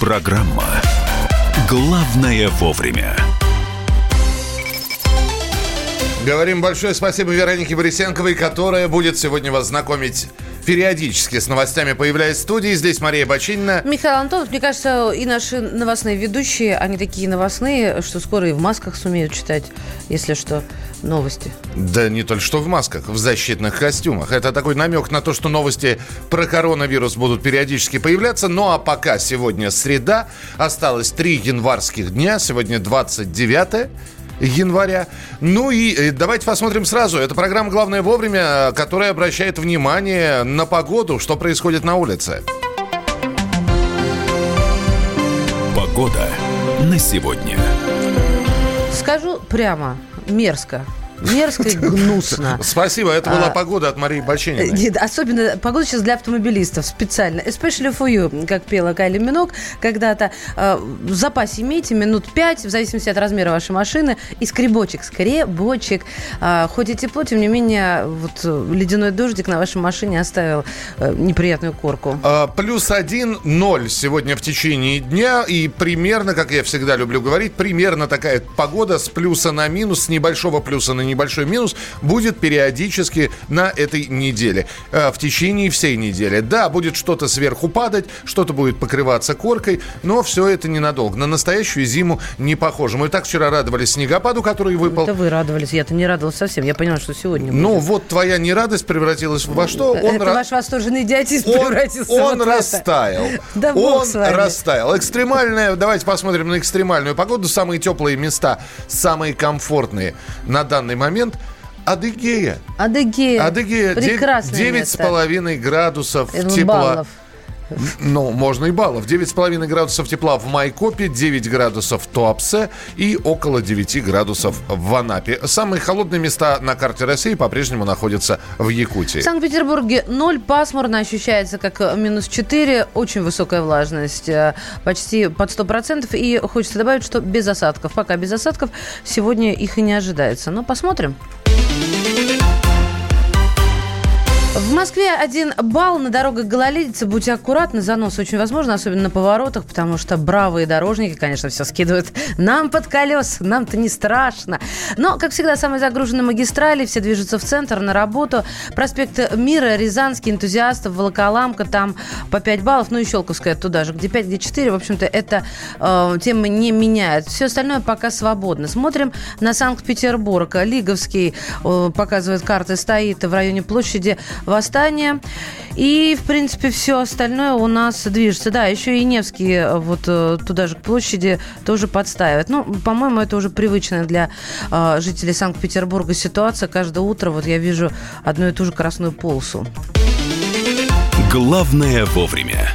Программа «Главное вовремя». Говорим большое спасибо Веронике Борисенковой, которая будет сегодня вас знакомить периодически с новостями, появляясь в студии. Здесь Мария Бочинина. Михаил Антонов, мне кажется, и наши новостные ведущие, они такие новостные, что скоро и в масках сумеют читать, если что, новости. Да не только что в масках, в защитных костюмах. Это такой намек на то, что новости про коронавирус будут периодически появляться. Ну а пока сегодня среда, осталось три январских дня, сегодня 29 января. Ну и э, давайте посмотрим сразу. Это программа «Главное вовремя», которая обращает внимание на погоду, что происходит на улице. Погода на сегодня. Скажу прямо, мерзко. Мерзко и гнусно. Спасибо, это была а, погода от Марии Бочининой. Нет, особенно погода сейчас для автомобилистов специально. Especially for you, как пела Кайли Минок когда-то. Э, в запасе имейте минут 5, в зависимости от размера вашей машины, и скребочек, скребочек. Э, хоть и тепло, тем не менее, вот ледяной дождик на вашей машине оставил э, неприятную корку. А, плюс один, ноль сегодня в течение дня, и примерно, как я всегда люблю говорить, примерно такая погода с плюса на минус, с небольшого плюса на небольшой минус будет периодически на этой неделе, э, в течение всей недели. Да, будет что-то сверху падать, что-то будет покрываться коркой, но все это ненадолго. На настоящую зиму не похоже. Мы так вчера радовались снегопаду, который выпал. Это вы радовались, я-то не радовалась совсем. Я поняла, что сегодня будет. Ну, вот твоя нерадость превратилась во что? Он это ра... ваш восторженный идиотизм он, превратился Он вот растаял. Да он растаял. Экстремальная, давайте посмотрим на экстремальную погоду. Самые теплые места, самые комфортные на данный момент Адыгея. Адыгея. Адыгея. Прекрасное с половиной градусов тепла. Ну, можно и баллов. 9,5 градусов тепла в Майкопе, 9 градусов в Туапсе и около 9 градусов в Анапе. Самые холодные места на карте России по-прежнему находятся в Якутии. В Санкт-Петербурге 0, пасмурно ощущается как минус 4, очень высокая влажность, э, почти под 100%. И хочется добавить, что без осадков. Пока без осадков, сегодня их и не ожидается. Но посмотрим. В Москве один балл на дорогах гололедицы. Будьте аккуратны, занос очень возможно, особенно на поворотах, потому что бравые дорожники, конечно, все скидывают нам под колес, нам-то не страшно. Но, как всегда, самые загруженные магистрали, все движутся в центр, на работу. Проспект Мира, Рязанский, энтузиастов, Волоколамка, там по 5 баллов, ну и Щелковская туда же, где 5, где 4. В общем-то, это э, темы не меняет. Все остальное пока свободно. Смотрим на Санкт-Петербург. Лиговский э, показывает карты, стоит в районе площади восстание. И, в принципе, все остальное у нас движется. Да, еще и Невский э, вот э, туда же к площади тоже подстаивает. Ну, по-моему, это уже привычная для э, жителей Санкт-Петербурга ситуация. Каждое утро вот я вижу одну и ту же красную полосу. Главное вовремя.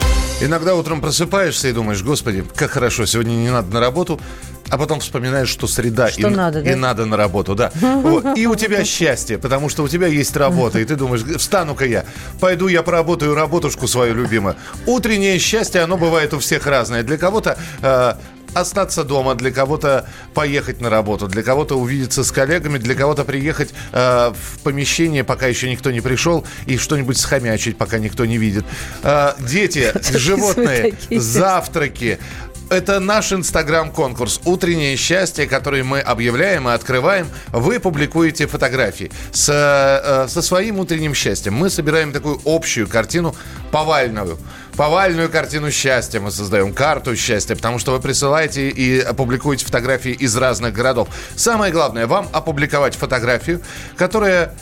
Иногда утром просыпаешься и думаешь, господи, как хорошо, сегодня не надо на работу, а потом вспоминаешь, что среда что и, надо, да? и надо на работу, да. Вот. И у тебя счастье, потому что у тебя есть работа, и ты думаешь, встану-ка я, пойду я поработаю работушку свою любимую. Утреннее счастье, оно бывает у всех разное. Для кого-то э, остаться дома, для кого-то поехать на работу, для кого-то увидеться с коллегами, для кого-то приехать э, в помещение, пока еще никто не пришел, и что-нибудь схомячить, пока никто не видит. Э, дети, животные, завтраки, это наш инстаграм-конкурс «Утреннее счастье», который мы объявляем и открываем. Вы публикуете фотографии с, э, со своим утренним счастьем. Мы собираем такую общую картину повальную. Повальную картину счастья мы создаем, карту счастья, потому что вы присылаете и опубликуете фотографии из разных городов. Самое главное, вам опубликовать фотографию, которая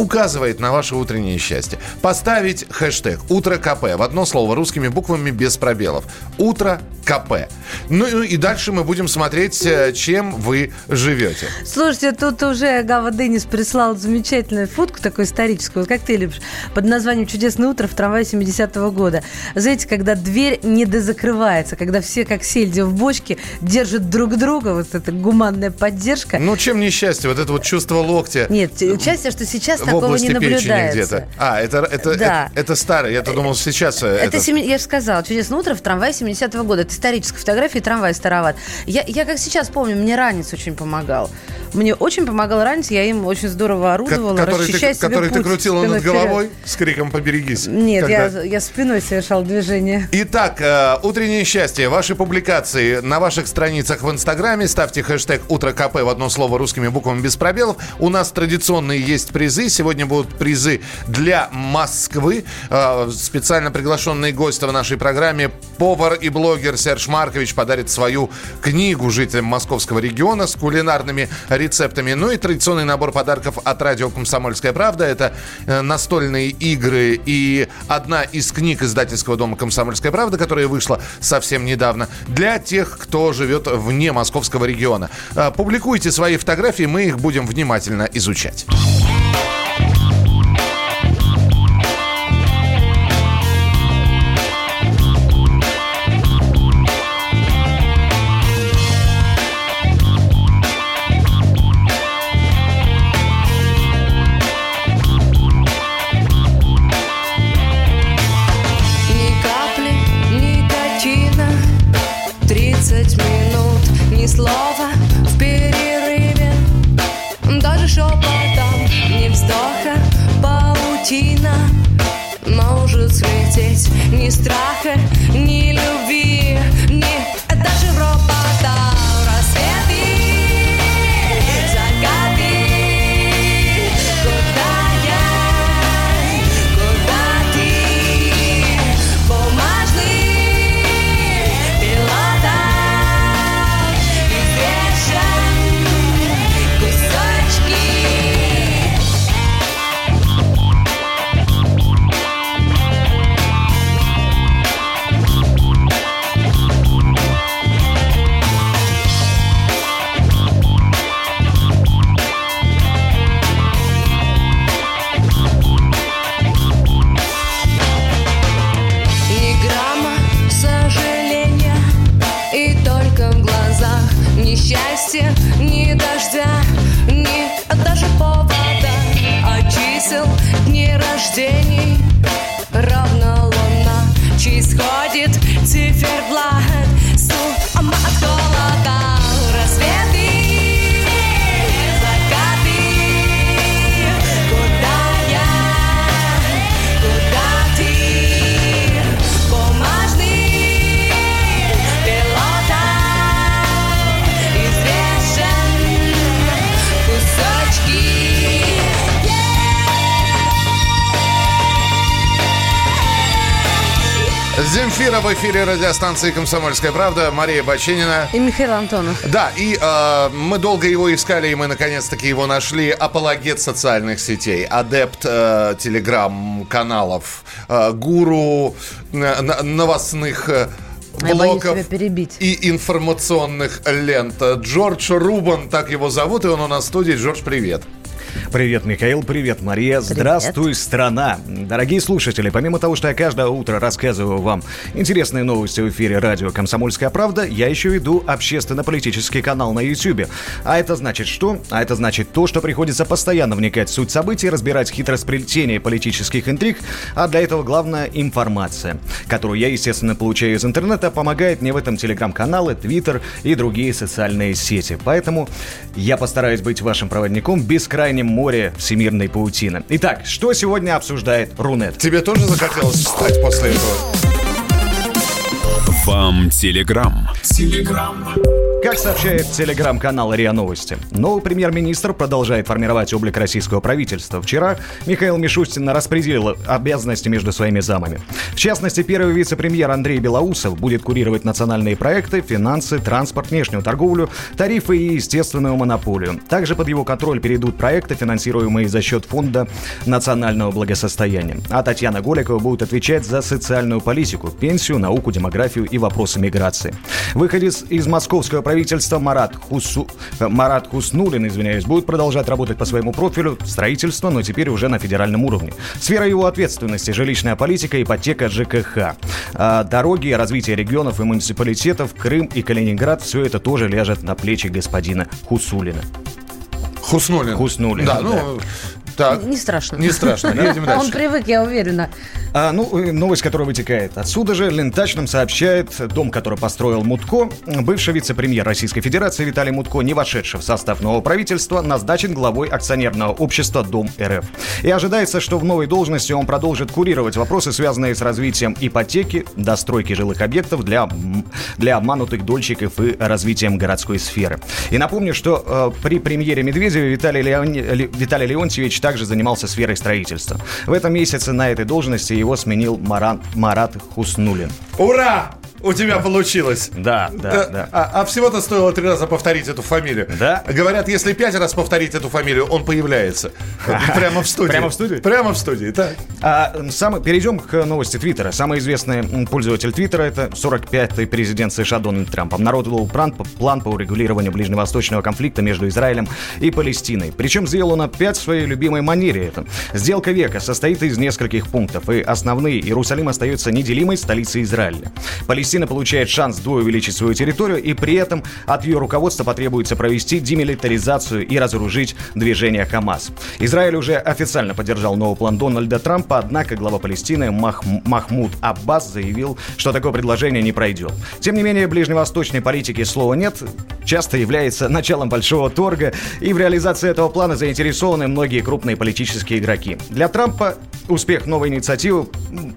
указывает на ваше утреннее счастье. Поставить хэштег «Утро КП» в одно слово русскими буквами без пробелов. «Утро КП». Ну и дальше мы будем смотреть, э, чем вы живете. Слушайте, тут уже Гава Денис прислал замечательную фотку, такую историческую, как ты любишь, под названием «Чудесное утро» в трамвае 70-го года. Знаете, когда дверь не дозакрывается, когда все, как сельди в бочке, держат друг друга, вот эта гуманная поддержка. Ну, чем несчастье? Вот это вот чувство локтя. Нет, счастье, что сейчас такого области не наблюдается. где-то. А, это, это, да. это, это старое. Я-то думал, сейчас... Э, это, это... я же сказала, «Чудесное утро» в трамвае 70-го года. Это историческая фотография, трамвай староват. Я, я как сейчас помню, мне ранец очень помогал. мне очень помогало раньше, я им очень здорово орудовала, который расчищая ты, который ты путь крутила спиной над вперед. головой с криком «Поберегись». Нет, Когда- я, я спиной совершал движение. Итак, э, утреннее счастье. Ваши публикации на ваших страницах в Инстаграме. Ставьте хэштег «Утро КП» в одно слово русскими буквами без пробелов. У нас традиционные есть призы. Сегодня будут призы для Москвы. Э, Специально приглашенный гость в нашей программе повар и блогер Серж Маркович подарит свою книгу жителям московского региона с кулинарными рецептами. Ну и традиционный набор подарков от радио «Комсомольская правда». Это э, настольные игры и одна из книг издательского дома «Комсомольская правда», которая вышла совсем недавно, для тех, кто живет вне московского региона. Э, Публикуйте свои фотографии, мы их будем внимательно изучать. Паутина Может слететь Ни страха, ни любви эфире радиостанции «Комсомольская правда». Мария Баченина. И Михаил Антонов. Да, и э, мы долго его искали, и мы наконец-таки его нашли. Апологет социальных сетей, адепт э, телеграм-каналов, э, гуру э, новостных э, боюсь блоков и информационных лент. Джордж Рубан, так его зовут, и он у нас в студии. Джордж, привет. Привет, Михаил, привет, Мария. Здравствуй, страна. Дорогие слушатели, помимо того, что я каждое утро рассказываю вам интересные новости в эфире радио «Комсомольская правда», я еще веду общественно-политический канал на YouTube. А это значит что? А это значит то, что приходится постоянно вникать в суть событий, разбирать хитросплетение политических интриг, а для этого главное информация, которую я, естественно, получаю из интернета, помогает мне в этом телеграм-каналы, твиттер и другие социальные сети. Поэтому я постараюсь быть вашим проводником в бескрайнем море всемирной паутины. Итак, что сегодня обсуждает Рунет? Тебе тоже захотелось встать после этого? Вам Телеграм. Как сообщает телеграм-канал РИА Новости, новый премьер-министр продолжает формировать облик российского правительства. Вчера Михаил Мишустин распределил обязанности между своими замами. В частности, первый вице-премьер Андрей Белоусов будет курировать национальные проекты, финансы, транспорт, внешнюю торговлю, тарифы и естественную монополию. Также под его контроль перейдут проекты, финансируемые за счет Фонда национального благосостояния. А Татьяна Голикова будет отвечать за социальную политику, пенсию, науку, демографию и вопросы миграции. Выходец из московского правительства Марат, Хусу... э, Марат Хуснулин, извиняюсь, будет продолжать работать по своему профилю строительство, но теперь уже на федеральном уровне. Сфера его ответственности – жилищная политика, ипотека, ЖКХ. А дороги, развитие регионов и муниципалитетов, Крым и Калининград – все это тоже ляжет на плечи господина Хусулина. Хуснулин. Хуснулин, Да, да. ну, Так. Не страшно. Не страшно, едем Он дальше. привык, я уверена. А, ну, э, новость, которая вытекает. Отсюда же Лентач нам сообщает, дом, который построил Мутко, бывший вице-премьер Российской Федерации Виталий Мутко, не вошедший в состав нового правительства, назначен главой акционерного общества Дом РФ. И ожидается, что в новой должности он продолжит курировать вопросы, связанные с развитием ипотеки, достройки жилых объектов для, для обманутых дольщиков и развитием городской сферы. И напомню, что э, при премьере Медведева Виталий, Леони- Ле- Виталий Леонтьевич также занимался сферой строительства. В этом месяце на этой должности его сменил Маран, Марат Хуснулин. Ура! У тебя получилось. Да, да, Э, да. А, а всего-то стоило три раза повторить эту фамилию. Да. Говорят, если пять раз повторить эту фамилию, он появляется. Прямо в студии. Прямо в студии? Прямо в студии, так. А, самый, перейдем к новости Твиттера. Самый известный пользователь Твиттера это 45-й президент США Дональд Трамп. Обнародовал план, по- план по урегулированию ближневосточного конфликта между Израилем и Палестиной. Причем сделал он опять в своей любимой манере это. Сделка века состоит из нескольких пунктов. И основные Иерусалим остается неделимой столицей Израиля. Палестина получает шанс вдвое увеличить свою территорию, и при этом от ее руководства потребуется провести демилитаризацию и разоружить движение Хамас. Израиль уже официально поддержал новый план Дональда Трампа, однако глава Палестины Мах- Махмуд Аббас заявил, что такое предложение не пройдет. Тем не менее, ближневосточной политики слова нет, часто является началом большого торга, и в реализации этого плана заинтересованы многие крупные политические игроки. Для Трампа успех новой инициативы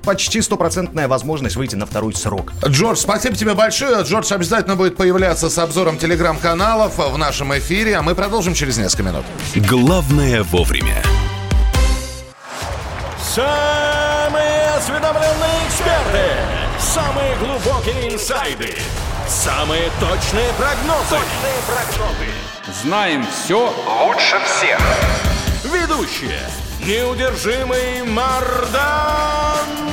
почти стопроцентная возможность выйти на второй срок. Джордж, спасибо тебе большое. Джордж обязательно будет появляться с обзором телеграм-каналов в нашем эфире, а мы продолжим через несколько минут. Главное вовремя. Самые осведомленные эксперты, самые глубокие инсайды, самые точные прогнозы. Точные прогнозы. Знаем все лучше всех. Ведущие. Неудержимый Мардан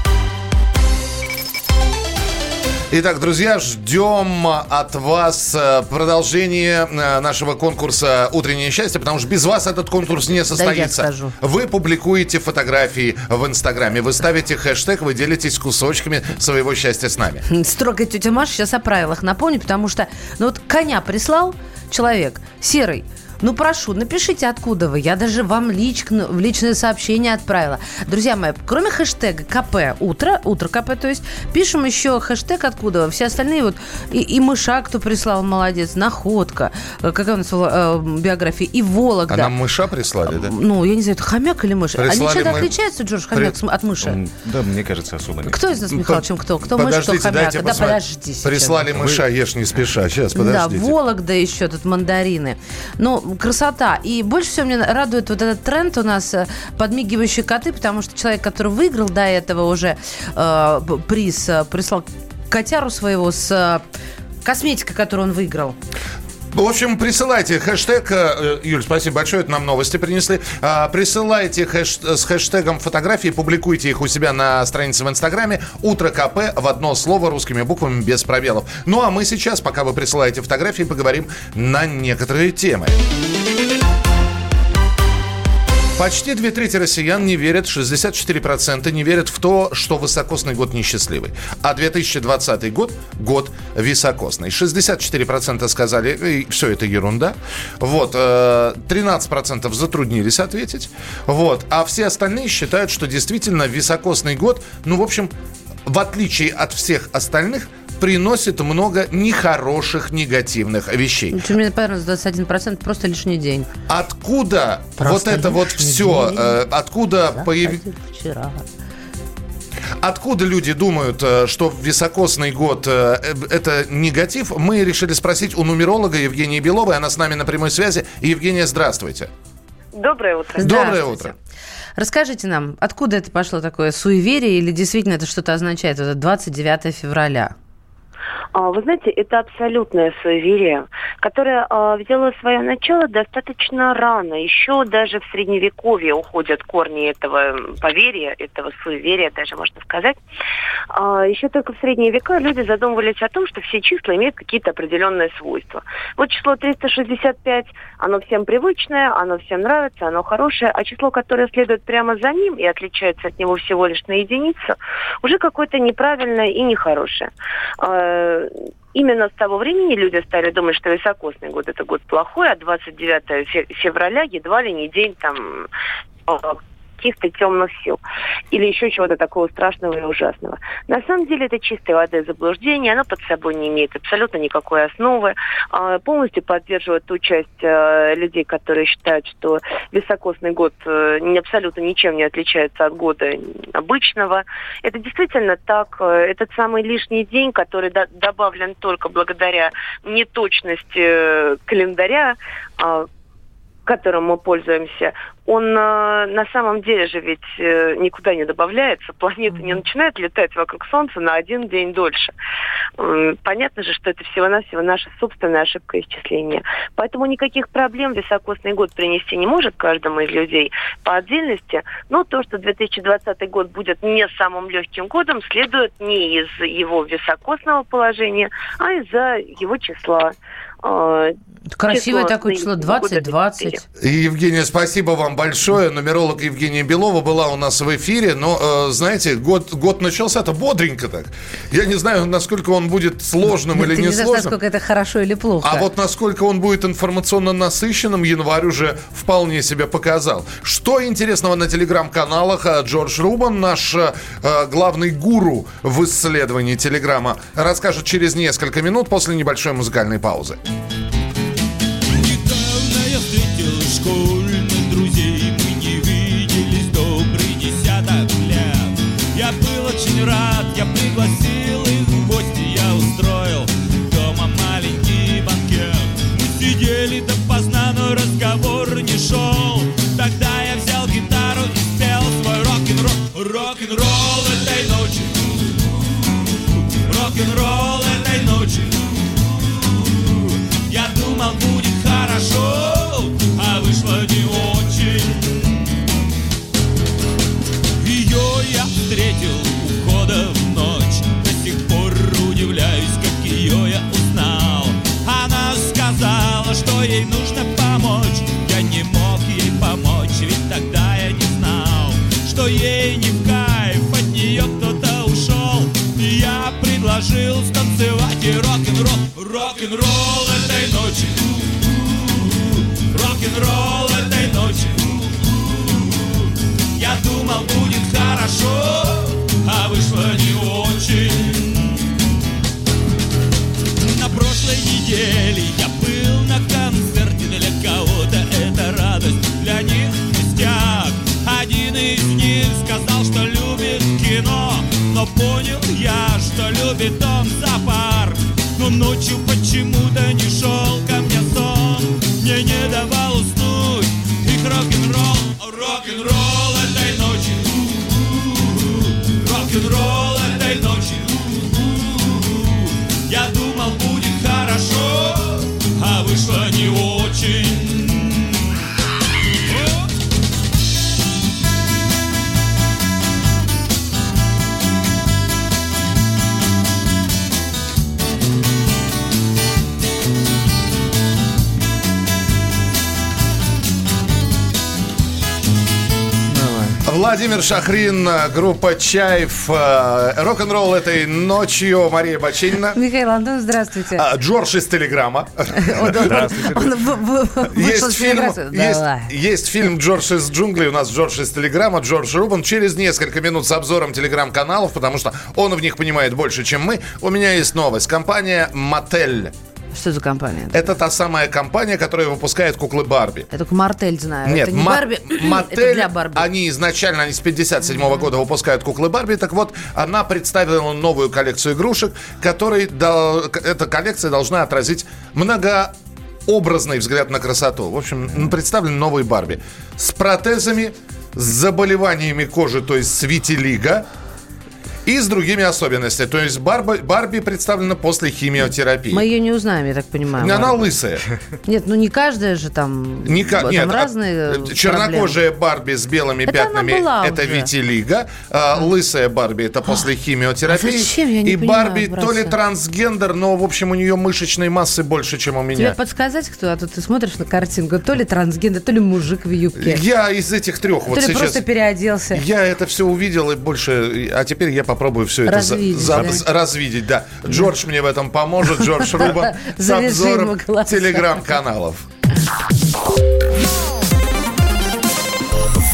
Итак, друзья, ждем от вас э, продолжение э, нашего конкурса «Утреннее счастье», потому что без вас этот конкурс не состоится. скажу. Вы публикуете фотографии в Инстаграме, вы ставите хэштег, вы делитесь кусочками своего счастья с нами. Строгая тетя Маша сейчас о правилах напомню, потому что, ну вот коня прислал человек серый, ну, прошу, напишите, откуда вы. Я даже вам лично, в личное сообщение отправила. Друзья мои, кроме хэштега КП утро, утро КП, то есть, пишем еще хэштег откуда вы. Все остальные вот, и, и мыша, кто прислал, молодец, находка, э, какая у нас э, биография, и Вологда. А нам мыша прислали, да? Ну, я не знаю, это хомяк или мышь? Они Прислали чем-то мы- отличаются, Джордж, хомяк с- от мыши? Да, мне кажется, особо нет. Кто из нас, Михаил, чем кто? Кто мышь, кто Подождите, хомяк? Да, посмотреть. подожди сейчас. Прислали мыша, ешь не спеша. Сейчас, подождите. Да, Вологда еще тут мандарины. Ну, красота. И больше всего мне радует вот этот тренд у нас э, подмигивающие коты, потому что человек, который выиграл до этого уже э, приз, э, прислал котяру своего с э, косметикой, которую он выиграл. В общем, присылайте хэштег, э, Юль, спасибо большое, это нам новости принесли. А, Присылайте хэш- с хэштегом фотографии, публикуйте их у себя на странице в Инстаграме. Утро КП в одно слово русскими буквами без пробелов. Ну а мы сейчас, пока вы присылаете фотографии, поговорим на некоторые темы. Почти две трети россиян не верят, 64% не верят в то, что высокосный год несчастливый. А 2020 год – год високосный. 64% сказали, все это ерунда. Вот, э, 13% затруднились ответить. Вот, а все остальные считают, что действительно високосный год, ну, в общем, в отличие от всех остальных, приносит много нехороших, негативных вещей. Что мне понравилось, 21% просто лишний день. Откуда Просто вот это вот все, день. откуда появ- Вчера. Откуда люди думают, э, что високосный год э, э, это негатив? Мы решили спросить у нумеролога Евгении Беловой. Она с нами на прямой связи. Евгения, здравствуйте. Доброе утро. Доброе утро. Расскажите нам, откуда это пошло такое суеверие или действительно это что-то означает, это 29 февраля? А, Вы знаете, это абсолютное суеверие, которое а, взяло свое начало достаточно рано. Еще даже в Средневековье уходят корни этого м, поверья, этого суеверия, даже можно сказать. А, Еще только в средние века люди задумывались о том, что все числа имеют какие-то определенные свойства. Вот число 365, оно всем привычное, оно всем нравится, оно хорошее, а число, которое следует прямо за ним и отличается от него всего лишь на единицу, уже какое-то неправильное и нехорошее. А, Именно с того времени люди стали думать, что високосный год это год плохой, а 29 фе- февраля едва ли не день там э, каких-то темных сил или еще чего-то такого страшного и ужасного. На самом деле это чистой воды заблуждение, оно под собой не имеет абсолютно никакой основы, а, полностью поддерживает ту часть э, людей, которые считают, что високосный год э, абсолютно ничем не отличается от года обычного. Это действительно так. э, Этот самый лишний день, который до- добавлен только благодаря неточности календаря, а, которым мы пользуемся, он э, на самом деле же ведь э, никуда не добавляется. Планета не начинает летать вокруг Солнца на один день дольше. М, Понятно же, что это всего-навсего наша собственная ошибка исчисления. Поэтому никаких проблем високосный год принести не может каждому из людей по отдельности. Но то, что 2020 год будет не самым легким годом, следует не из его високосного положения, а из-за его числа. Э, Красивое число такое число, года 2020. И, Евгения, спасибо вам большое. Нумеролог Евгения Белова была у нас в эфире. Но, э, знаете, год, год начался-то бодренько так. Я не знаю, насколько он будет сложным или Ты не не знаешь, насколько это хорошо или плохо. А вот насколько он будет информационно насыщенным, январь уже вполне себя показал. Что интересного на телеграм-каналах? А, Джордж Рубан, наш э, э, главный гуру в исследовании телеграма, расскажет через несколько минут после небольшой музыкальной паузы. Недавно я встретил школьных сказала, что ей нужно помочь. Я не мог ей помочь, ведь тогда я не знал, что ей не Но Владимир Шахрин, группа Чаев, э, рок-н-ролл этой ночью, Мария Бачинина. Михаил Антон, здравствуйте. А, Джордж из Телеграма. Фильм, есть фильм «Джордж из джунглей». У нас Джордж из Телеграма, Джордж Рубан. Через несколько минут с обзором телеграм-каналов, потому что он в них понимает больше, чем мы. У меня есть новость. Компания «Мотель». Что за компания? Это та самая компания, которая выпускает куклы Барби. Я только Мартель знаю. Нет, это не Барби, это мотель, для Барби. они изначально, они с 57 года выпускают куклы Барби. Так вот, она представила новую коллекцию игрушек, которой дол- эта коллекция должна отразить многообразный взгляд на красоту. В общем, представлены новые Барби. С протезами, с заболеваниями кожи, то есть с витилиго, И с другими особенностями. То есть Барби, Барби представлена после химиотерапии. Мы ее не узнаем, я так понимаю. Она Ладно. лысая. Нет, ну не каждая же там... Не там нет, а, разные э, чернокожая Барби с белыми Это она пятнами была это уже. витилиго, а, лысая Барби это после химиотерапии. А зачем? Я не И понимаю Барби то ли трансгендер, но в общем у нее мышечной массы больше, чем у Тебе меня. подсказать, кто? А то ты смотришь на картинку, то ли трансгендер, то ли мужик в юбке. Я из этих трех вот то ли сейчас. просто переоделся. Я это все увидел и больше, а теперь я попробую все это за- Развидеть, за- да? з- развидеть, да. Джордж мне в этом поможет, Джордж Руба с обзором телеграм-каналов.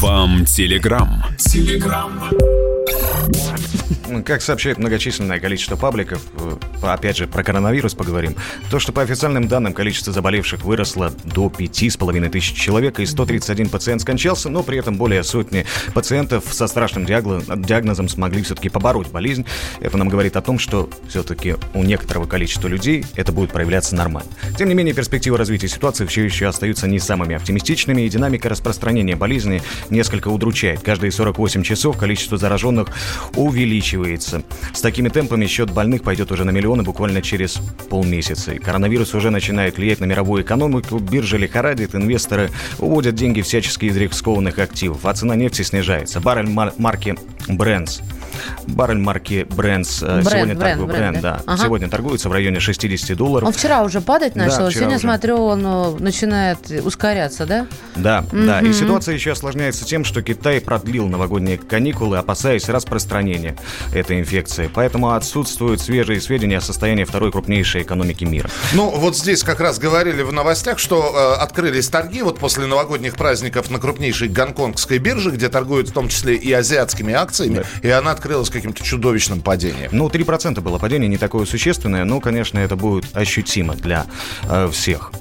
Вам телеграм. Ну, Как сообщает многочисленное количество пабликов, э, опять же, про коронавирус поговорим, то, что по официальным данным количество заболевших выросло до 5,5 тысяч человек, и 131 пациент скончался, но при этом более сотни пациентов со страшным диагнозом смогли все-таки побороть болезнь. Это нам говорит о том, что все-таки у некоторого количества людей это будет проявляться нормально. Тем не менее, перспективы развития ситуации все еще остаются не самыми оптимистичными, и динамика распространения болезни несколько удручает. Каждые 48 часов количество зараженных увеличивается. С такими темпами счет больных пойдет уже на миллионы буквально через полмесяца. И коронавирус уже начинает влиять на мировую экономику, биржа лихорадит, инвесторы уводят деньги всячески из рискованных активов, а цена нефти снижается. Баррель мар- марки Brents Баррель марки Брэнс Бренд, сегодня, бренд, торгу- бренд, да. да, Ага. сегодня торгуется в районе 60 долларов. Он вчера уже падать Да, начал, а вчера сегодня, уже. смотрю, он э, начинает ускоряться, да? Да, да. И ситуация еще осложняется тем, что Китай продлил новогодние каникулы, опасаясь распространения этой инфекции. Поэтому отсутствуют свежие сведения о состоянии второй крупнейшей экономики мира. Ну, вот здесь как раз говорили в новостях, что э, открылись торги вот после новогодних праздников на крупнейшей гонконгской бирже, где торгуют в том числе и азиатскими акциями, и она открылась каким-то чудовищным падением. Ну, 3% было падение, не такое существенное, но, конечно, это будет ощутимо для э, всех.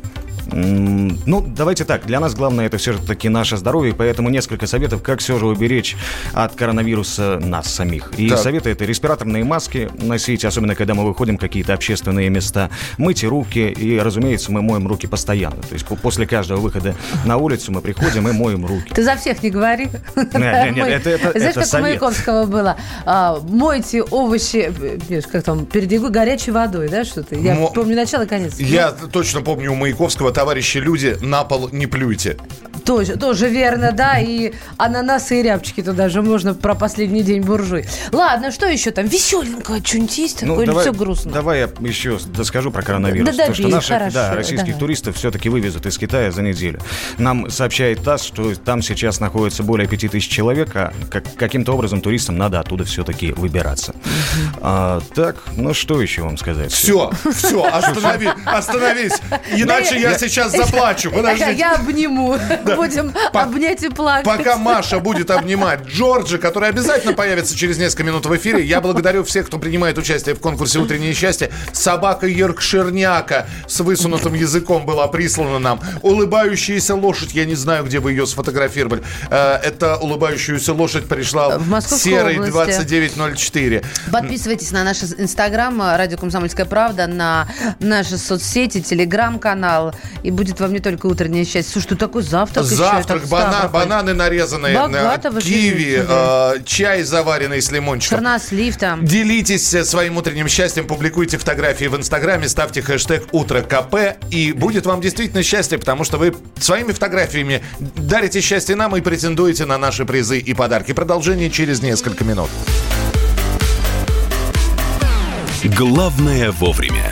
Ну, давайте так, для нас главное это все-таки наше здоровье, поэтому несколько советов, как все же уберечь от коронавируса нас самих. И Так. советы это респираторные маски носить, особенно когда мы выходим в какие-то общественные места, мыть руки, и, разумеется, мы моем руки постоянно. То есть по- после каждого выхода на улицу мы приходим и моем руки. Ты за всех не говори. нет, нет, это- это- Знаешь, это как у. Маяковского было? А, Мойте овощи, как там, передвигу горячей водой, да, что-то? Я Мо- помню начало и конец. Я точно помню у Маяковского, товарищи люди, на пол не плюйте. Тоже, тоже верно, да, и ананасы и рябчики туда же можно про последний день буржуй. Ладно, что еще там? Веселенького что-нибудь есть такое или все грустно? Ну, Давай я еще доскажу про коронавирус. Да То, что добей, наших хорошо, да, российских давай. туристов все-таки вывезут из Китая за неделю. Нам сообщает ТАСС, что там сейчас находится более 5000 человек, а как- каким-то образом туристам надо оттуда все-таки выбираться. А, так, ну что еще вам сказать? Все, все, останови, остановись. Иначе я сейчас заплачу. Подождите. я обниму. Будем По- обнять и плакать. Пока Маша будет обнимать Джорджа, который обязательно появится через несколько минут в эфире, я благодарю всех, кто принимает участие в конкурсе «Утреннее счастье». Собака Йоркширняка с высунутым языком была прислана нам. Улыбающаяся лошадь, я не знаю, где вы ее сфотографировали. Э, Это улыбающуюся лошадь пришла В серый области. 2904. Подписывайтесь на наш инстаграм, радио «Комсомольская правда», на наши соцсети, телеграм-канал. И будет вам не только утреннее счастье. Слушай, тут такой завтрак, еще. Завтрак, это бана- бананы нарезанные, Богато э, вы киви, э, чай заваренный с лимончиком. Чернослив там. Делитесь э, своим утренним счастьем, публикуйте фотографии в Инстаграме, ставьте хэштег «Утро КП», и будет вам действительно счастье, потому что вы своими фотографиями дарите счастье нам и претендуете на наши призы и подарки. Продолжение через несколько минут. Главное вовремя.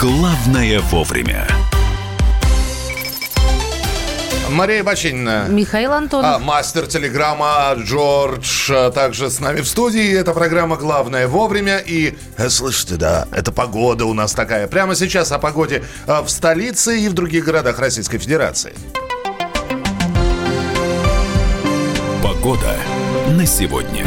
«Главное вовремя». Мария Бачинина. Михаил Антонов. А, мастер телеграмма Джордж а, также с нами в студии. Это программа «Главное вовремя». И, э, слышите, да, это погода у нас такая. Прямо сейчас о погоде а, в столице и в других городах Российской Федерации. Погода на сегодня.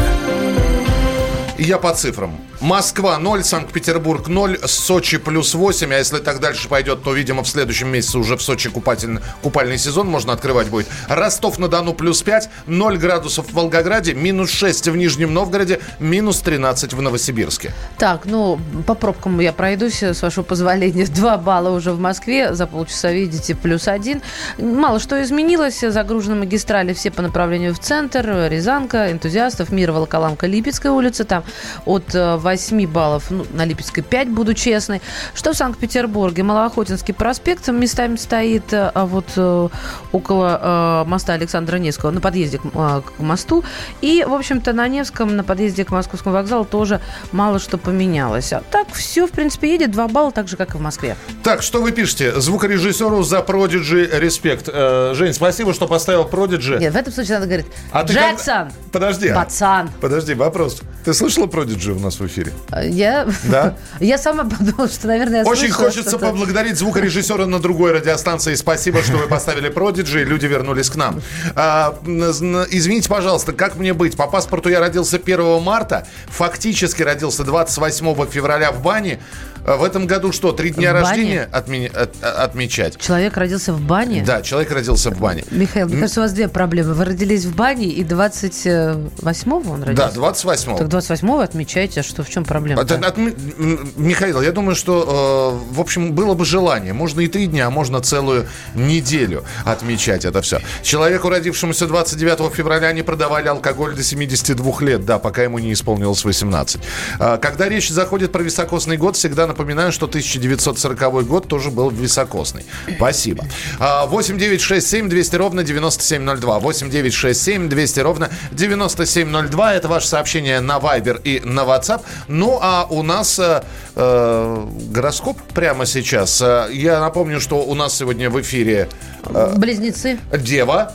Я по цифрам. Москва 0, Санкт-Петербург 0, Сочи плюс 8. А если так дальше пойдет, то, видимо, в следующем месяце уже в Сочи купательный, купальный сезон можно открывать будет. Ростов-на-Дону плюс 5, 0 градусов в Волгограде, минус 6 в Нижнем Новгороде, минус 13 в Новосибирске. Так, ну, по пробкам я пройдусь, с вашего позволения. Два балла уже в Москве, за полчаса, видите, плюс один. Мало что изменилось. Загружены магистрали все по направлению в центр. Рязанка, энтузиастов, Мир, Волоколамка, Липецкая улица. Там от э, 8 баллов, ну, на Липецкой 5, буду честной. Что в Санкт-Петербурге? Малоохотинский проспект местами стоит, э, а вот э, около э, моста Александра Невского, на подъезде к, э, к мосту. И, в общем-то, на Невском, на подъезде к Московскому вокзалу тоже мало что поменялось. А так все, в принципе, едет 2 балла, так же, как и в Москве. Так, что вы пишете? Звукорежиссеру за Продиджи респект. Э, Жень, спасибо, что поставил Продиджи. Нет, в этом случае надо говорить, А ты как- Джексон, Подожди. а- пацан. Подожди, вопрос. Ты слышала Продиджи у нас в эфире? Я, Да? я сама подумала, что, наверное, я Очень хочется поблагодарить звукорежиссера на другой радиостанции. Спасибо, что вы поставили Продиджи, и люди вернулись к нам. А, извините, пожалуйста, как мне быть? По паспорту я родился 1 марта, фактически родился 28 февраля в бане. А В этом году что, три дня В рождения отме- от- а- отмечать? Человек родился в бане? Да, человек родился в бане. Михаил, мне кажется, у вас две проблемы. Вы родились в бане, и 28-го он родился? Да, 28 Так 28-го отмечаете, а что, в чем проблема? От- м, Михаил, я думаю, что, э, в общем, было бы желание. Можно и три дня, а можно целую неделю отмечать это все. Человеку, родившемуся 29 февраля, не продавали алкоголь до 72 лет, да, пока ему не исполнилось 18. А, Когда речь заходит про високосный год, всегда напоминаю, что 1940 год тоже был високосный. Спасибо. А, 8 9 6 7 200 ровно 9702. 8 9 6 7 200 ровно 9702. Это ваше сообщение на Viber и на WhatsApp. Ну, а у нас э, э, гороскоп прямо сейчас. Э, Я напомню, что у нас сегодня в эфире э, Близнецы. Дева,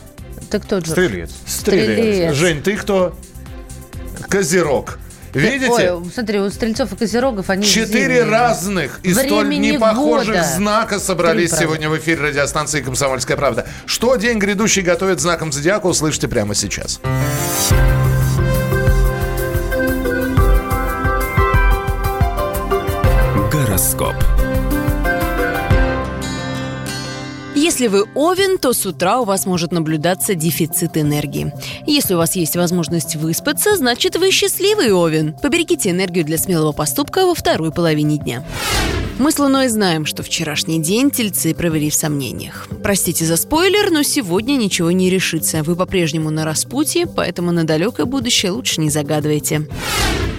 Ты кто, Джордж? Стрелец. Стрелец. Жень, ты кто? Козерог. Видите? Ой, смотри, у стрельцов и козерогов они Четыре разных и столь непохожих года. знака собрались Три, правда. сегодня в эфире радиостанции «Комсомольская правда». Что день грядущий готовит знаком зодиака, услышите прямо сейчас. Гороскоп. Если вы Овен, то с утра у вас может наблюдаться дефицит энергии. Если у вас есть возможность выспаться, значит вы счастливый Овен. Поберегите энергию для смелого поступка во второй половине дня. Мы с Луной знаем, что вчерашний день тельцы провели в сомнениях. Простите за спойлер, но сегодня ничего не решится. Вы по-прежнему на распутье, поэтому на далекое будущее лучше не загадывайте.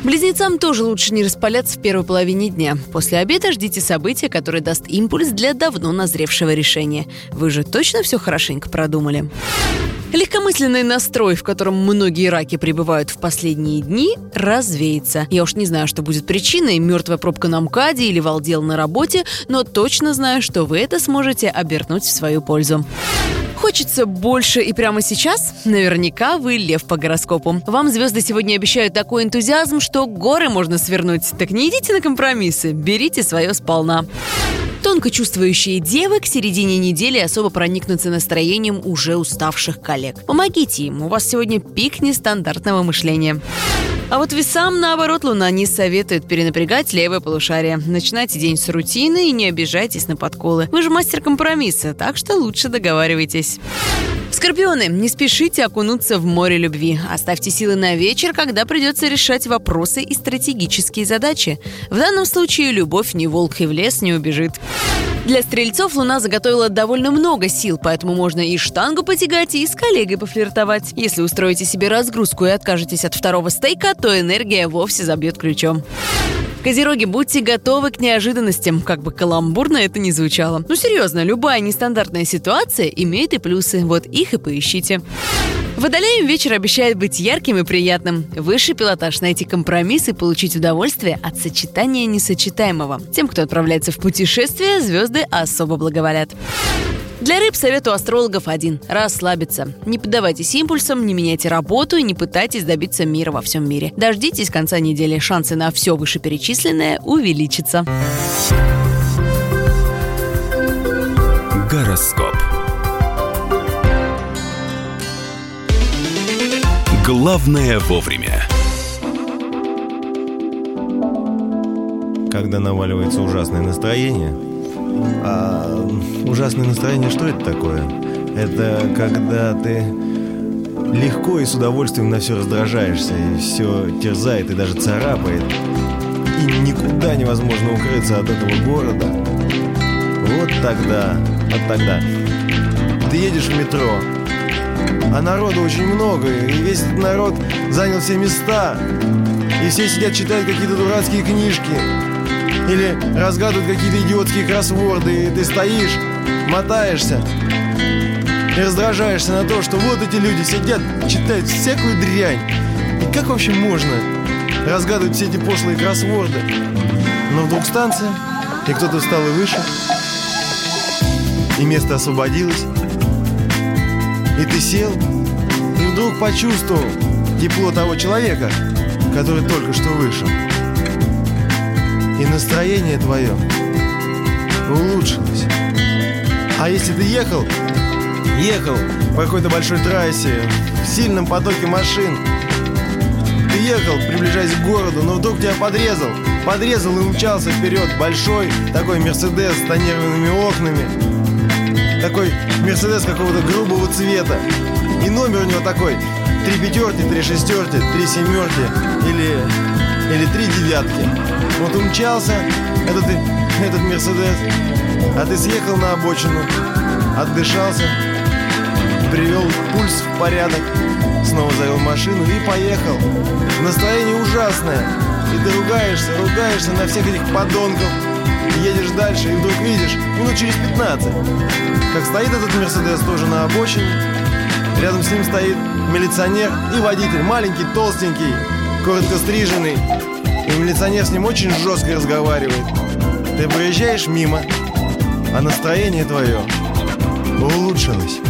Близнецам тоже лучше не распаляться в первой половине дня. После обеда ждите события, которое даст импульс для давно назревшего решения. Вы же точно все хорошенько продумали? Легкомысленный настрой, в котором многие раки пребывают в последние дни, развеется. Я уж не знаю, что будет причиной, мертвая пробка на МКАДе или валдел на работе, но точно знаю, что вы это сможете обернуть в свою пользу. Хочется больше и прямо сейчас? Наверняка вы лев по гороскопу. Вам звезды сегодня обещают такой энтузиазм, что горы можно свернуть. Так не идите на компромиссы, берите свое сполна. Тонко чувствующие девы к середине недели особо проникнутся настроением уже уставших коллег. Помогите им, у вас сегодня пик нестандартного мышления. А вот весам, наоборот, Луна не советует перенапрягать левое полушарие. Начинайте день с рутины и не обижайтесь на подколы. Вы же мастер компромисса, так что лучше договаривайтесь. Скорпионы, не спешите окунуться в море любви. Оставьте силы на вечер, когда придется решать вопросы и стратегические задачи. В данном случае любовь ни волк и в лес не убежит. Для стрельцов Луна заготовила довольно много сил, поэтому можно и штангу потягать, и с коллегой пофлиртовать. Если устроите себе разгрузку и откажетесь от второго стейка, то энергия вовсе забьет ключом. Козероги, будьте готовы к неожиданностям, как бы каламбурно это ни звучало. Ну серьезно, любая нестандартная ситуация имеет и плюсы, вот их и поищите. Водолеем вечер обещает быть ярким и приятным. Высший пилотаж – найти компромисс и получить удовольствие от сочетания несочетаемого. Тем, кто отправляется в путешествие, звезды особо благоволят. Для рыб совет у астрологов один – расслабиться. Не поддавайтесь импульсам, не меняйте работу и не пытайтесь добиться мира во всем мире. Дождитесь конца недели, шансы на все вышеперечисленное увеличатся. Гороскоп. Главное вовремя. Когда наваливается ужасное настроение. А ужасное настроение, что это такое? Это когда ты легко и с удовольствием на все раздражаешься, и все терзает и даже царапает. И никуда невозможно укрыться от этого города. Вот тогда, вот тогда. Ты едешь в метро, а народу очень много, и весь этот народ занял все места. И все сидят, читают какие-то дурацкие книжки. Или разгадывают какие-то идиотские кроссворды, и ты стоишь, мотаешься и раздражаешься на то, что вот эти люди сидят, читают всякую дрянь. И как вообще можно разгадывать все эти пошлые кроссворды? Но вдруг станция, и кто-то встал и вышел, и место освободилось, и ты сел, и вдруг почувствовал тепло того человека, который только что вышел. И настроение твое улучшилось. А если ты ехал, ехал по какой-то большой трассе, в сильном потоке машин, ты ехал, приближаясь к городу, но вдруг тебя подрезал, подрезал и умчался вперед большой такой Мерседес с тонированными окнами, такой Мерседес какого-то грубого цвета. И номер у него такой Три пятерки, три шестерки, три семерки или, или три девятки. Вот умчался этот, этот Мерседес, а ты съехал на обочину, отдышался, привел пульс в порядок, снова завел машину и поехал. Настроение ужасное. И ты ругаешься, ругаешься на всех этих подонков. Едешь дальше и вдруг видишь, минут через 15, как стоит этот Мерседес тоже на обочине. Рядом с ним стоит милиционер и водитель, маленький, толстенький, коротко стриженный. И милиционер с ним очень жестко разговаривает. Ты проезжаешь мимо, а настроение твое улучшилось.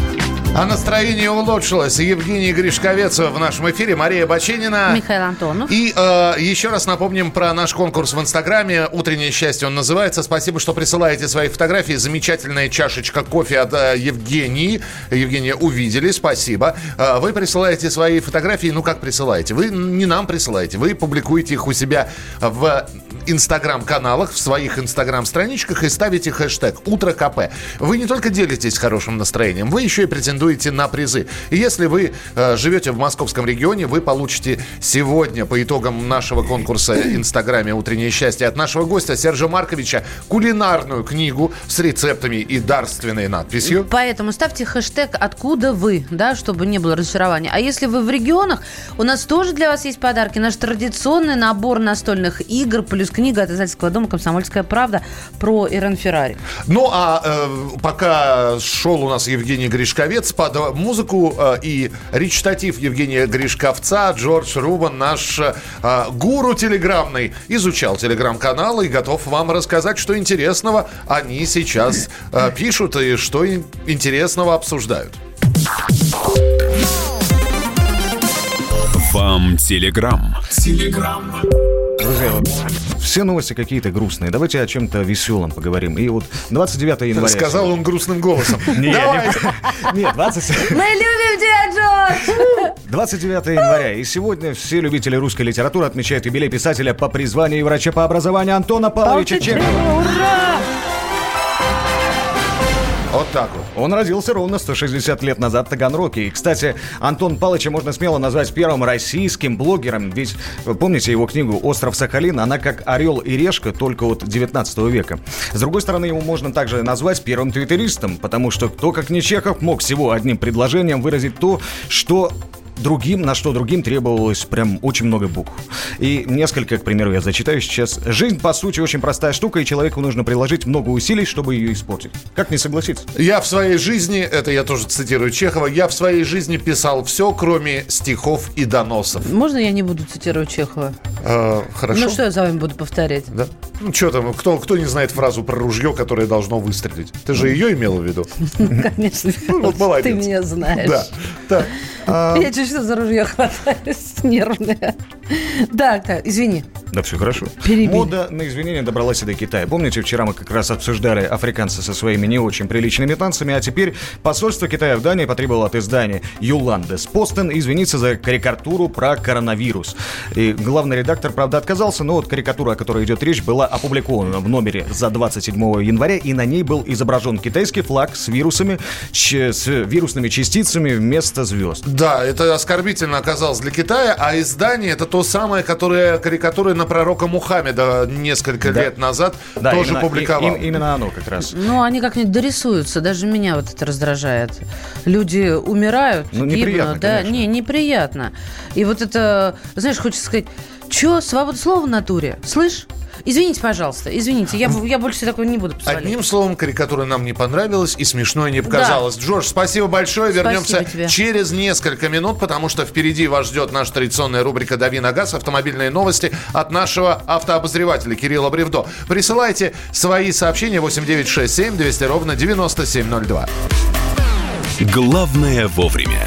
А настроение улучшилось. Евгений Гришковец в нашем эфире, Мария Баченина. Михаил Антонов. И э, еще раз напомним про наш конкурс в Инстаграме. «Утреннее счастье» он называется. Спасибо, что присылаете свои фотографии. Замечательная чашечка кофе от э, Евгении. Евгения, увидели, спасибо. Э, вы присылаете свои фотографии. Ну, как присылаете? Вы не нам присылаете. Вы публикуете их у себя в Инстаграм-каналах, в своих Инстаграм-страничках и ставите хэштег «Утро КП». Вы не только делитесь хорошим настроением, вы еще и претендуете на призы. И если вы э, живете в московском регионе, вы получите сегодня по итогам нашего конкурса Инстаграме «Утреннее счастье» от нашего гостя Сержа Марковича кулинарную книгу с рецептами и дарственной надписью. Поэтому ставьте хэштег «Откуда вы?», да, чтобы не было разочарования. А если вы в регионах, у нас тоже для вас есть подарки. Наш традиционный набор настольных игр плюс книга от издательского дома «Комсомольская правда» про Ирен Феррари. Ну, а э, пока шел у нас Евгений Гришковец под музыку э, и речитатив Евгения Гришковца, Джордж Рубан, наш э, гуру телеграммный, изучал телеграм-канал и готов вам рассказать, что интересного они сейчас э, пишут и что ин- интересного обсуждают. Вам телеграм. Телеграм. Вот все новости какие-то грустные. Давайте о чем-то веселом поговорим. И вот 29 января... Сказал он грустным голосом. Нет, 20... Мы любим тебя, Джордж! 29 января. И сегодня все любители русской литературы отмечают юбилей писателя по призванию и врача по образованию Антона Павловича Чехова. Ура! Вот так вот. Он родился ровно 160 лет назад в Таганроге. И, кстати, Антон Павловича можно смело назвать первым российским блогером. Ведь, вы помните его книгу «Остров Сахалин»? Она как «Орел и решка», только от 19 века. С другой стороны, его можно также назвать первым твиттеристом, потому что кто, как не Чехов, мог всего одним предложением выразить то, что другим, на что другим требовалось прям очень много букв. И несколько, к примеру, я зачитаю сейчас. Жизнь, по сути, очень простая штука, и человеку нужно приложить много усилий, чтобы ее испортить. Как не согласиться? Я в своей жизни, это я тоже цитирую Чехова, я в своей жизни писал все, кроме стихов и доносов. Можно я не буду цитировать Чехова? Э, хорошо. Ну что я за вами буду повторять? Да? Ну, что там, кто, кто не знает фразу про ружье, которое должно выстрелить? Ты же ее имела в виду? Конечно. вот молодец. Ты меня знаешь. Да. А, Я чуть что за ружье хватаюсь, нервная. Так, так, извини. Да, все хорошо. Перебили. Мода на извинения добралась и до Китая. Помните, вчера мы как раз обсуждали африканцы со своими не очень приличными танцами, а теперь посольство Китая в Дании потребовало от издания Юландес Постен извиниться за карикатуру про коронавирус. И главный редактор, правда, отказался, но вот карикатура, о которой идет речь, была опубликована в номере за 27 января, и на ней был изображен китайский флаг с вирусами, с вирусными частицами вместо звезд. Да, это оскорбительно оказалось для Китая, а издание это то самое, которое карикатуры на пророка Мухаммеда несколько Да. лет назад Да, тоже именно- публиковал. и- и- именно оно как раз. Ну, они как-нибудь дорисуются. Даже меня вот это раздражает. Люди умирают, Ну, гибнут. неприятно, да, конечно. не, неприятно. И вот это, знаешь, хочется сказать, что, свобода слова в натуре? Слышь? Извините, пожалуйста, извините, я, я больше такого не буду позволять. Одним словом, карикатура нам не понравилась и смешной не показалось. Джордж, спасибо большое. Спасибо Вернемся тебе. через несколько минут, потому что впереди вас ждет наша традиционная рубрика «Дави на газ», автомобильные новости от нашего автообозревателя Кирилла Бревдо. Присылайте свои сообщения 8967 200 ровно 9702. Главное вовремя.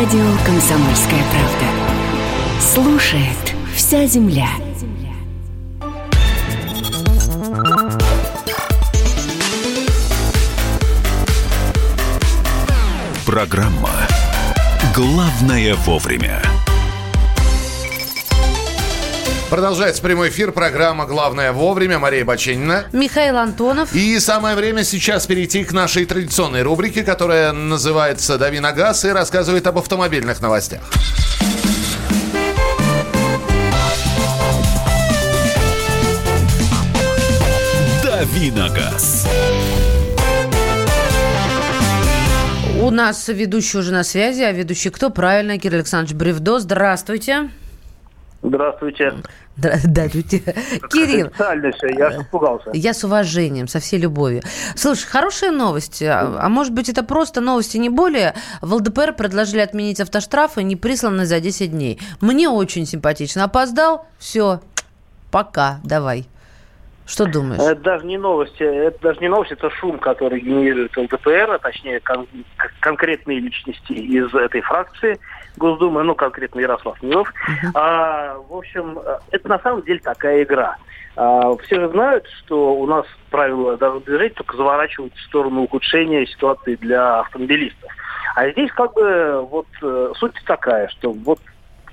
Радио «Комсомольская правда». Слушает вся земля. Программа «Главное вовремя». Продолжается прямой эфир, программа «Главное вовремя». Мария Баченина. Михаил Антонов. И самое время сейчас перейти к нашей традиционной рубрике, которая называется «Дави на газ» и рассказывает об автомобильных новостях. «Дави на газ». У нас ведущий уже на связи, а ведущий кто? Правильно, Кирилл Александрович Бревдо. Здравствуйте. Здравствуйте. Здра- Здравствуйте. Кирилл, Официально все, я аж испугался. я с уважением, со всей любовью. Слушай, хорошая новость. А, а может быть, это просто новости не более? В ЛДПР предложили отменить автоштрафы, не присланные за 10 дней. Мне очень симпатично. Опоздал? Все. Пока. Давай. Что думаешь? Это даже не новости, это даже не новость, это шум, который генерирует ЛДПР, а точнее кон- конкретные личности из этой фракции Госдумы, ну конкретно Ярослав Нилов. А, в общем, э, это на самом деле такая игра. А, все же знают, что у нас правила дорожного движения только заворачивают в сторону ухудшения ситуации для автомобилистов. А здесь как бы вот э, суть такая, что вот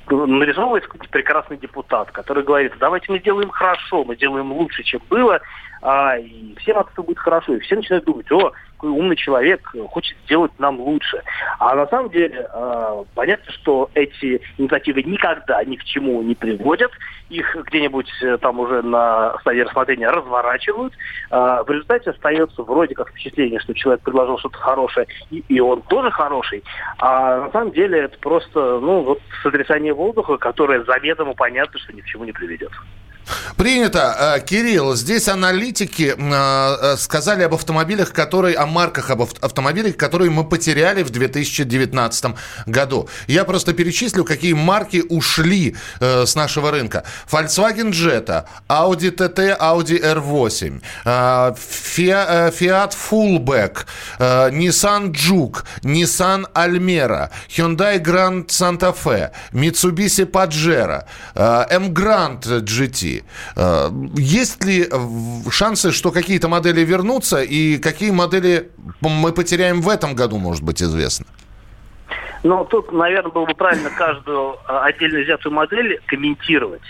нарисовывается какой-то прекрасный депутат, который говорит, давайте мы сделаем хорошо, мы делаем лучше, чем было, а, и всем от этого будет хорошо. И все начинают думать, о, какой умный человек хочет сделать нам лучше. А на самом деле э, понятно, что эти инициативы никогда ни к чему не приводят. Их где-нибудь э, там уже на стадии рассмотрения разворачивают. А в результате остается вроде как впечатление, что человек предложил что-то хорошее, и, и он тоже хороший. А на самом деле это просто ну, вот сотрясание воздуха, которое заведомо понятно, что ни к чему не приведет. Принято. Э, Кирилл, здесь аналитики э, э, сказали об автомобилях, которые, о марках об ав- автомобилях, которые мы потеряли в 2019 году. Я просто перечислю, какие марки ушли с нашего рынка. Volkswagen Jetta, Audi TT, Audi R8, э, Фиа- э, Fiat Fullback, Nissan Juke, Nissan Almera, Hyundai Grand Santa Fe, Mitsubishi Pajero, э, M-Grand GT. Э, Есть ли шансы, что какие-то модели вернутся, и какие модели мы потеряем в этом году, может быть, известно? Но тут, наверное, было бы правильно каждую а, отдельно взятую модель комментировать.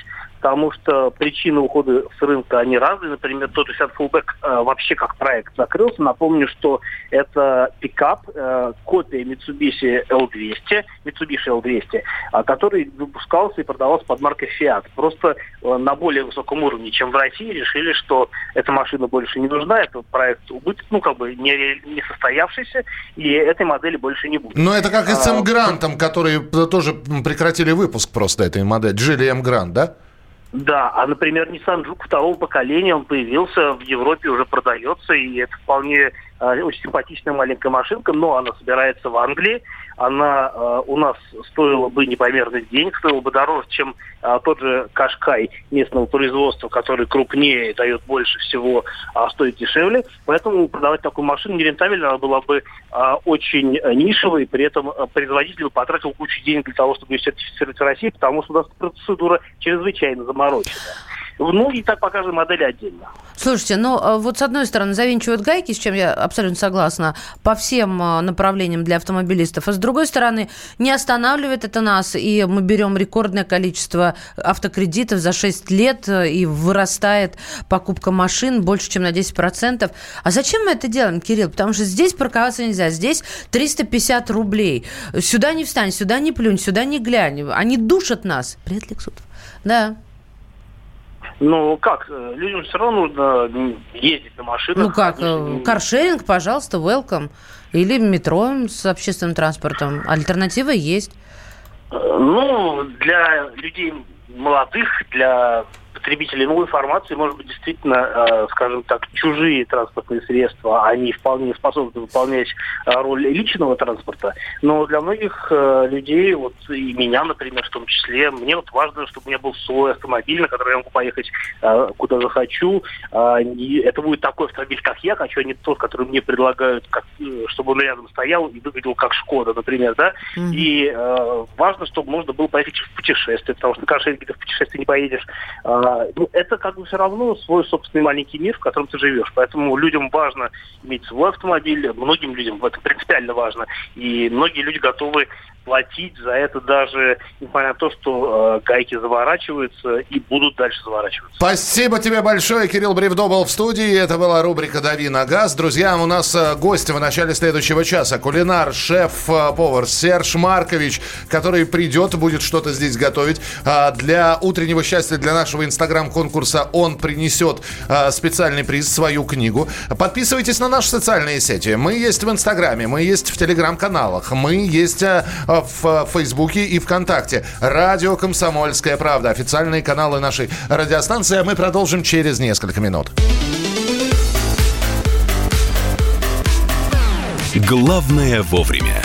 Потому что причины ухода с рынка, они разные. Например, тот же Fullback э, вообще как проект закрылся. Напомню, что это пикап, э, копия Mitsubishi L200, Mitsubishi L200, а, который выпускался и продавался под маркой Fiat. Просто э, на более высоком уровне, чем в России, решили, что эта машина больше не нужна, это проект убыток, ну, как бы не, не состоявшийся, и этой модели больше не будет. Но это как и с А, M-Grant'ом, которые тоже прекратили выпуск просто этой модели. Джили M-Grant, да? Да, а, например, Nissan Juke второго поколения, он появился в Европе, уже продается, и это вполне э, очень симпатичная маленькая машинка, но она собирается в Англии. Она э, у нас стоила бы непомерных денег, стоила бы дороже, чем э, тот же Кашкай местного производства, который крупнее, дает больше всего, а стоит дешевле. Поэтому продавать такую машину нерентабельно, она была бы э, очень э, нишевой, при этом э, производитель потратил кучу денег для того, чтобы ее сертифицировать в России, потому что у нас процедура чрезвычайно заморочена. Ну и так по каждой модели отдельно. Слушайте, ну а вот с одной стороны завинчивают гайки, с чем я абсолютно согласна, по всем а, направлениям для автомобилистов, а с другой стороны не останавливает это нас, и мы берем рекордное количество автокредитов за 6 лет, э, и вырастает покупка машин больше, чем на 10%. А зачем мы это делаем, Кирилл? Потому что здесь парковаться нельзя, здесь 350 рублей. Сюда не встань, сюда не плюнь, сюда не глянь. Они душат нас. Привет, Лексутов. Да. Ну как, э, людям все равно нужно м, ездить на машинах. Ну как, Они э, не- каршеринг, пожалуйста, welcome. Или метро с общественным транспортом. Альтернатива есть. Э, Ну, для людей молодых, для потребителей новой информации, может быть, действительно, э, скажем так, чужие транспортные средства, они вполне способны выполнять э, роль личного транспорта. Но для многих э, людей, вот и меня, например, в том числе, мне вот важно, чтобы у меня был свой автомобиль, на который я могу поехать куда захочу. И это будет такой автомобиль, как я хочу, а не тот, который мне предлагают, как, чтобы он рядом стоял и выглядел как Шкода, например, да. И э, важно, чтобы можно было поехать в путешествие, потому что каждый день ты в путешествие не поедешь. Ну, это как бы все равно свой собственный маленький мир, в котором ты живешь. Поэтому людям важно иметь свой автомобиль, многим людям это принципиально важно. И многие люди готовы платить за это даже, несмотря на то, что э, гайки заворачиваются и будут дальше заворачиваться. Спасибо тебе большое. Кирилл Бревдо был в студии. Это была рубрика «Дави на газ». Друзья, у нас э, гости в начале следующего часа. Кулинар, шеф-повар Серж Маркович, который придет будет что-то здесь готовить. А, Для утреннего счастья, для нашего инстаграм-конкурса он принесет а, специальный приз, свою книгу. Подписывайтесь на наши социальные сети. Мы есть в Инстаграме, мы есть в Телеграм-каналах, мы есть а, в Фейсбуке и ВКонтакте. Радио «Комсомольская правда». Официальные каналы нашей радиостанции. А мы продолжим через несколько минут. Главное вовремя.